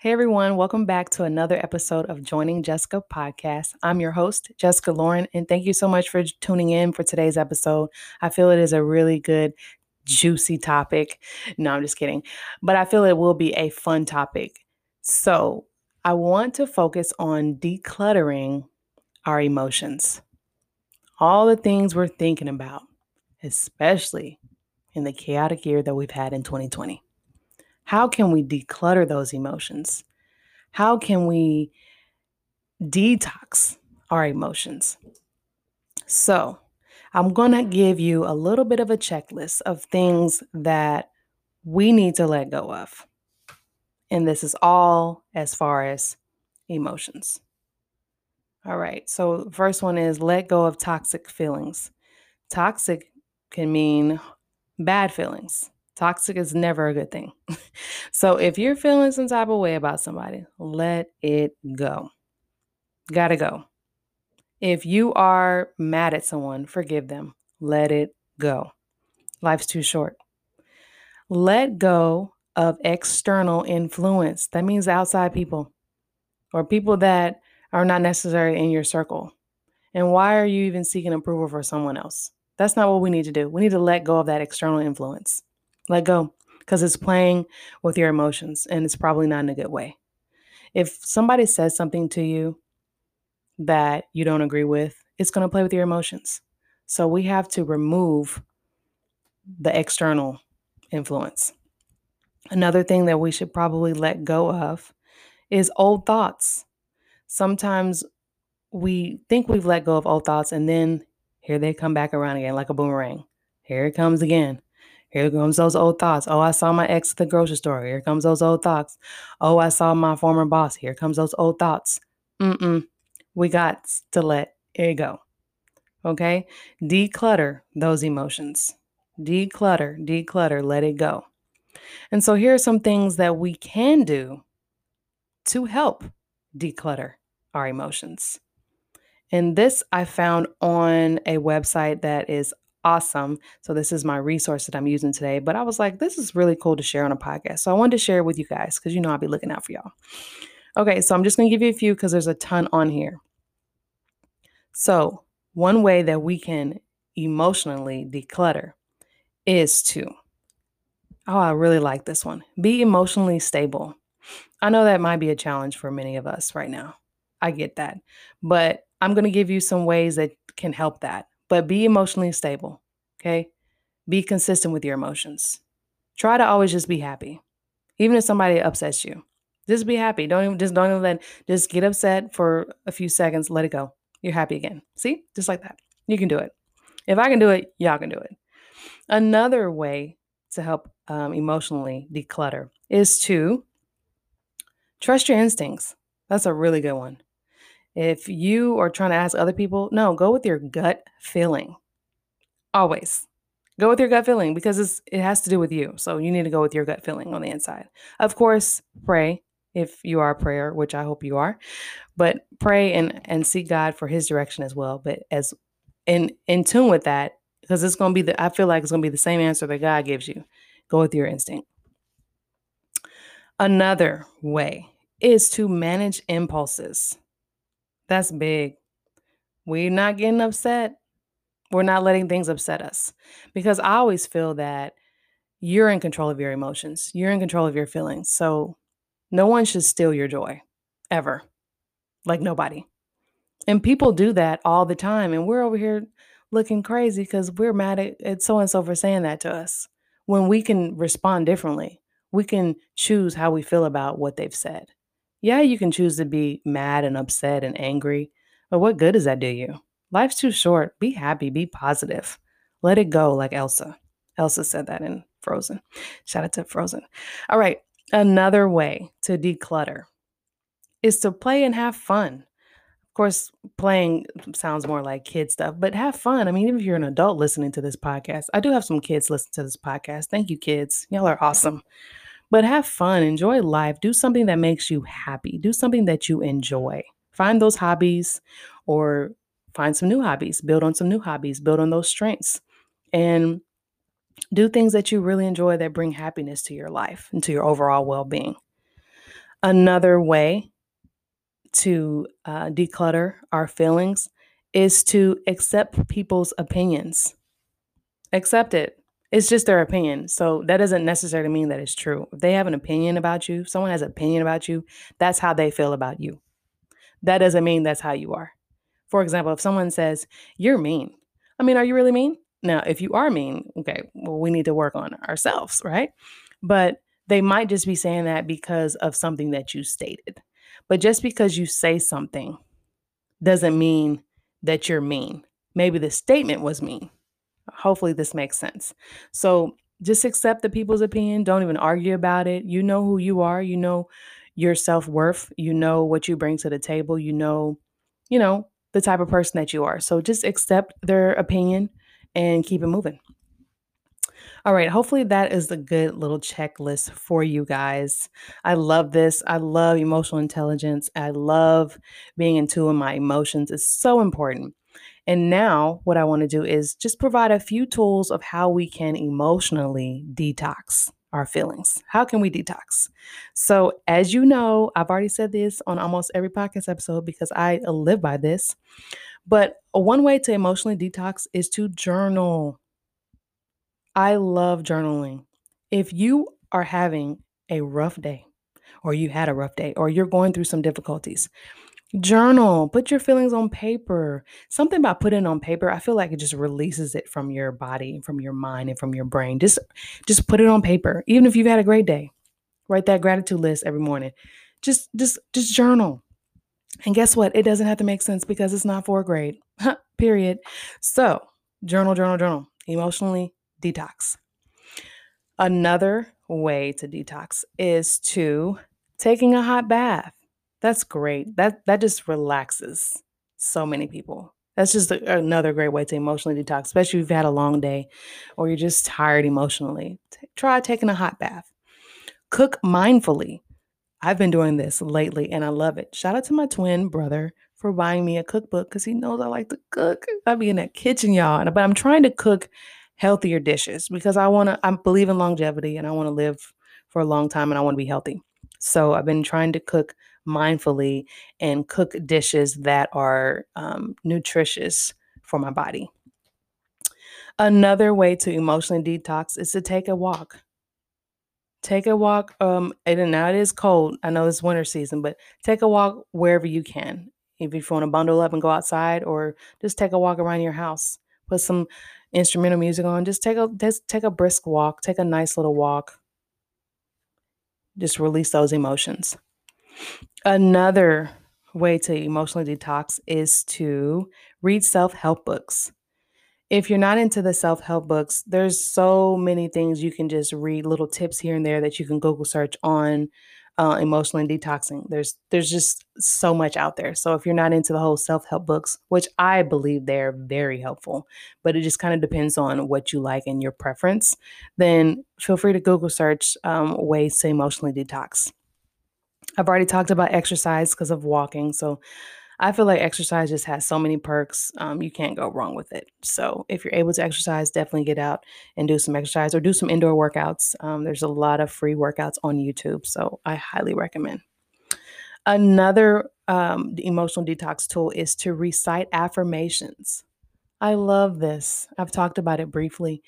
Hey everyone, welcome back to another episode of Joining Jessica podcast. I'm your host, Jessica Loren, and thank you so much for tuning in for today's episode. I feel it is a really good, juicy topic. No, I'm just kidding, but I feel it will be a fun topic. So, I want to focus on decluttering our emotions, all the things we're thinking about, especially in the chaotic year that we've had in 2020. How can we declutter those emotions? How can we detox our emotions? So, I'm going to give you a little bit of a checklist of things that we need to let go of. And this is all as far as emotions. All right. So, first one is let go of toxic feelings. Toxic can mean bad feelings. Toxic is never a good thing. so if you're feeling some type of way about somebody, let it go. Gotta go. If you are mad at someone, forgive them. Let it go. Life's too short. Let go of external influence. That means outside people or people that are not necessarily in your circle. And why are you even seeking approval for someone else? That's not what we need to do. We need to let go of that external influence. Let go because it's playing with your emotions and it's probably not in a good way. If somebody says something to you that you don't agree with, it's going to play with your emotions. So we have to remove the external influence. Another thing that we should probably let go of is old thoughts. Sometimes we think we've let go of old thoughts and then here they come back around again like a boomerang. Here it comes again. Here comes those old thoughts. Oh, I saw my ex at the grocery store. Here comes those old thoughts. Oh, I saw my former boss. Here comes those old thoughts. Mm-mm. We got to let it go. Okay? Declutter those emotions. Declutter, declutter, let it go. And so here are some things that we can do to help declutter our emotions. And this I found on a website that is awesome. So this is my resource that I'm using today. But I was like, this is really cool to share on a podcast. So I wanted to share it with you guys because you know I'll be looking out for y'all. Okay, so I'm just gonna give you a few because there's a ton on here. So one way that we can emotionally declutter is to, oh, I really like this one. Be emotionally stable. I know that might be a challenge for many of us right now. I get that. But I'm going to give you some ways that can help that but be emotionally stable. Okay. Be consistent with your emotions. Try to always just be happy. Even if somebody upsets you, just be happy. Don't even just don't even let just get upset for a few seconds, let it go. You're happy again. See? Just like that. You can do it. If I can do it, y'all can do it. Another way to help um, emotionally declutter is to trust your instincts. That's a really good one. If you are trying to ask other people, no, go with your gut feeling. Always. Go with your gut feeling because it has to do with you. So you need to go with your gut feeling on the inside. Of course, pray if you are a prayer, which I hope you are. But pray and and seek God for his direction as well. But as in in tune with that, because it's gonna be the I feel like it's gonna be the same answer that God gives you. Go with your instinct. Another way is to manage impulses. That's big. We're not getting upset. We're not letting things upset us. Because I always feel that you're in control of your emotions, you're in control of your feelings. So no one should steal your joy ever. Like nobody. And people do that all the time. And we're over here looking crazy because we're mad at so and so for saying that to us. When we can respond differently, we can choose how we feel about what they've said. Yeah, you can choose to be mad and upset and angry, but what good does that do you? Life's too short. Be happy, be positive. Let it go, like Elsa. Elsa said that in Frozen. Shout out to Frozen. All right, another way to declutter is to play and have fun. Of course, playing sounds more like kid stuff, but have fun. I mean, even if you're an adult listening to this podcast, I do have some kids listen to this podcast. Thank you, kids. Y'all are awesome. But have fun, enjoy life, do something that makes you happy, do something that you enjoy. Find those hobbies or find some new hobbies, build on some new hobbies, build on those strengths, and do things that you really enjoy that bring happiness to your life and to your overall well being. Another way to uh, declutter our feelings is to accept people's opinions. Accept it. It's just their opinion. So that doesn't necessarily mean that it's true. If they have an opinion about you, someone has an opinion about you, that's how they feel about you. That doesn't mean that's how you are. For example, if someone says, You're mean, I mean, are you really mean? Now, if you are mean, okay, well, we need to work on ourselves, right? But they might just be saying that because of something that you stated. But just because you say something doesn't mean that you're mean. Maybe the statement was mean. Hopefully, this makes sense. So just accept the people's opinion. Don't even argue about it. You know who you are. You know your self worth. You know what you bring to the table. You know, you know, the type of person that you are. So just accept their opinion and keep it moving. All right, hopefully that is a good little checklist for you guys. I love this. I love emotional intelligence. I love being in tune with my emotions. It's so important. And now, what I want to do is just provide a few tools of how we can emotionally detox our feelings. How can we detox? So, as you know, I've already said this on almost every podcast episode because I live by this. But one way to emotionally detox is to journal. I love journaling. If you are having a rough day, or you had a rough day, or you're going through some difficulties, journal, put your feelings on paper. Something about putting on paper, I feel like it just releases it from your body, from your mind, and from your brain. Just just put it on paper. Even if you've had a great day, write that gratitude list every morning. Just just just journal. And guess what? It doesn't have to make sense because it's not fourth grade. Period. So, journal, journal, journal. Emotionally detox. Another way to detox is to taking a hot bath. That's great. That that just relaxes so many people. That's just a, another great way to emotionally detox, especially if you've had a long day or you're just tired emotionally. T- try taking a hot bath. Cook mindfully. I've been doing this lately and I love it. Shout out to my twin brother for buying me a cookbook because he knows I like to cook. I be in that kitchen, y'all. But I'm trying to cook healthier dishes because I want to, I believe in longevity and I want to live for a long time and I want to be healthy. So I've been trying to cook mindfully and cook dishes that are um, nutritious for my body. Another way to emotionally detox is to take a walk. Take a walk. Um, and now it is cold. I know it's winter season, but take a walk wherever you can. If you want to bundle up and go outside, or just take a walk around your house. Put some instrumental music on. Just take a just take a brisk walk. Take a nice little walk. Just release those emotions. Another way to emotionally detox is to read self help books. If you're not into the self help books, there's so many things you can just read, little tips here and there that you can Google search on uh, emotionally detoxing. There's there's just so much out there. So if you're not into the whole self help books, which I believe they're very helpful, but it just kind of depends on what you like and your preference, then feel free to Google search um, ways to emotionally detox. I've already talked about exercise because of walking. So I feel like exercise just has so many perks. Um, you can't go wrong with it. So if you're able to exercise, definitely get out and do some exercise or do some indoor workouts. Um, there's a lot of free workouts on YouTube. So I highly recommend. Another um, emotional detox tool is to recite affirmations. I love this. I've talked about it briefly.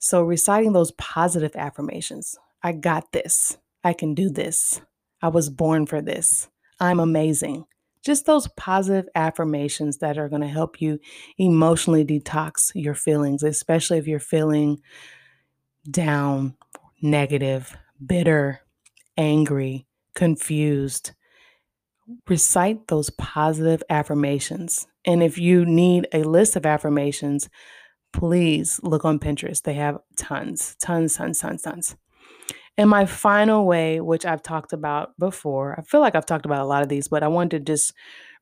So, reciting those positive affirmations I got this. I can do this. I was born for this. I'm amazing. Just those positive affirmations that are going to help you emotionally detox your feelings, especially if you're feeling down, negative, bitter, angry, confused. Recite those positive affirmations. And if you need a list of affirmations, please look on Pinterest. They have tons, tons, tons, tons, tons. And my final way, which I've talked about before, I feel like I've talked about a lot of these, but I wanted to just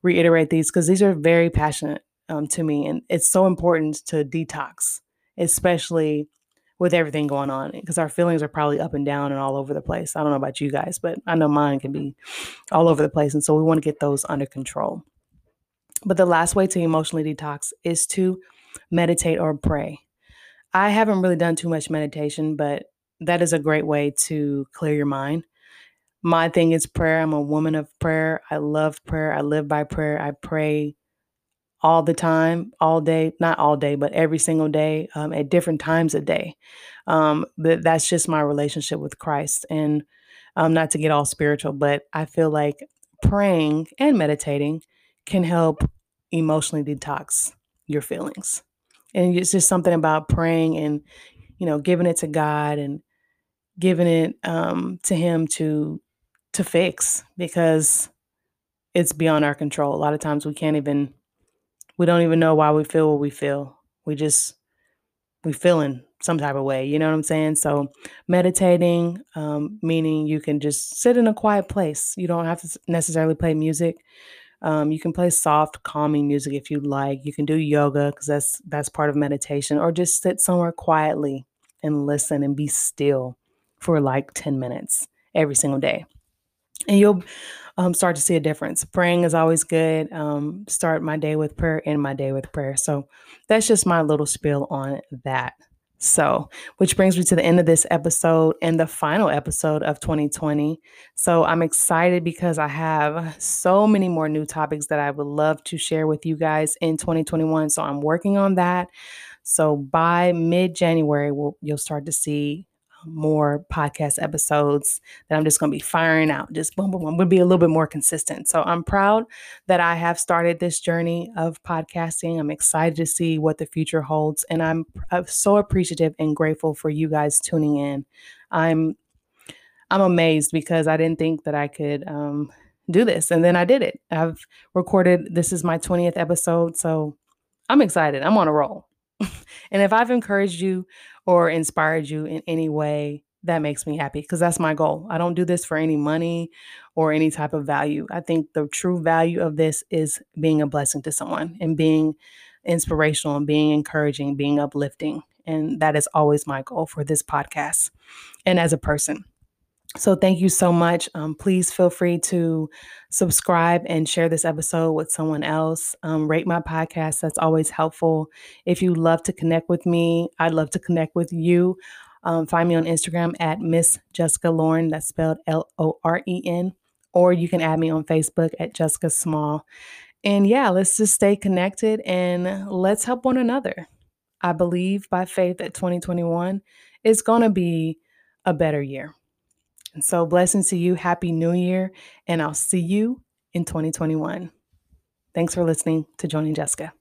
reiterate these because these are very passionate um, to me. And it's so important to detox, especially with everything going on, because our feelings are probably up and down and all over the place. I don't know about you guys, but I know mine can be all over the place. And so we want to get those under control. But the last way to emotionally detox is to meditate or pray. I haven't really done too much meditation, but that is a great way to clear your mind. my thing is prayer. I'm a woman of prayer. I love prayer. I live by prayer. I pray all the time, all day, not all day, but every single day um, at different times a day. Um, but that's just my relationship with Christ. And um, not to get all spiritual, but I feel like praying and meditating can help emotionally detox your feelings. And it's just something about praying and, you know, giving it to God and giving it um, to Him to to fix because it's beyond our control. A lot of times we can't even we don't even know why we feel what we feel. We just we feeling some type of way. You know what I'm saying? So meditating, um, meaning you can just sit in a quiet place. You don't have to necessarily play music. Um, you can play soft, calming music if you like. You can do yoga because that's that's part of meditation, or just sit somewhere quietly and listen and be still for like 10 minutes every single day. And you'll um, start to see a difference. Praying is always good. Um, start my day with prayer, end my day with prayer. So that's just my little spiel on that. So, which brings me to the end of this episode and the final episode of 2020. So, I'm excited because I have so many more new topics that I would love to share with you guys in 2021. So, I'm working on that. So, by mid January, we'll, you'll start to see more podcast episodes that I'm just going to be firing out. Just boom, boom, boom. Going be a little bit more consistent. So I'm proud that I have started this journey of podcasting. I'm excited to see what the future holds. And I'm, I'm so appreciative and grateful for you guys tuning in. I'm I'm amazed because I didn't think that I could um, do this. And then I did it. I've recorded, this is my 20th episode. So I'm excited. I'm on a roll. and if I've encouraged you or inspired you in any way, that makes me happy because that's my goal. I don't do this for any money or any type of value. I think the true value of this is being a blessing to someone and being inspirational and being encouraging, being uplifting. And that is always my goal for this podcast and as a person. So, thank you so much. Um, please feel free to subscribe and share this episode with someone else. Um, rate my podcast, that's always helpful. If you love to connect with me, I'd love to connect with you. Um, find me on Instagram at Miss Jessica Loren, that's spelled L O R E N, or you can add me on Facebook at Jessica Small. And yeah, let's just stay connected and let's help one another. I believe by faith that 2021 is going to be a better year. And so, blessings to you. Happy New Year. And I'll see you in 2021. Thanks for listening to Joining Jessica.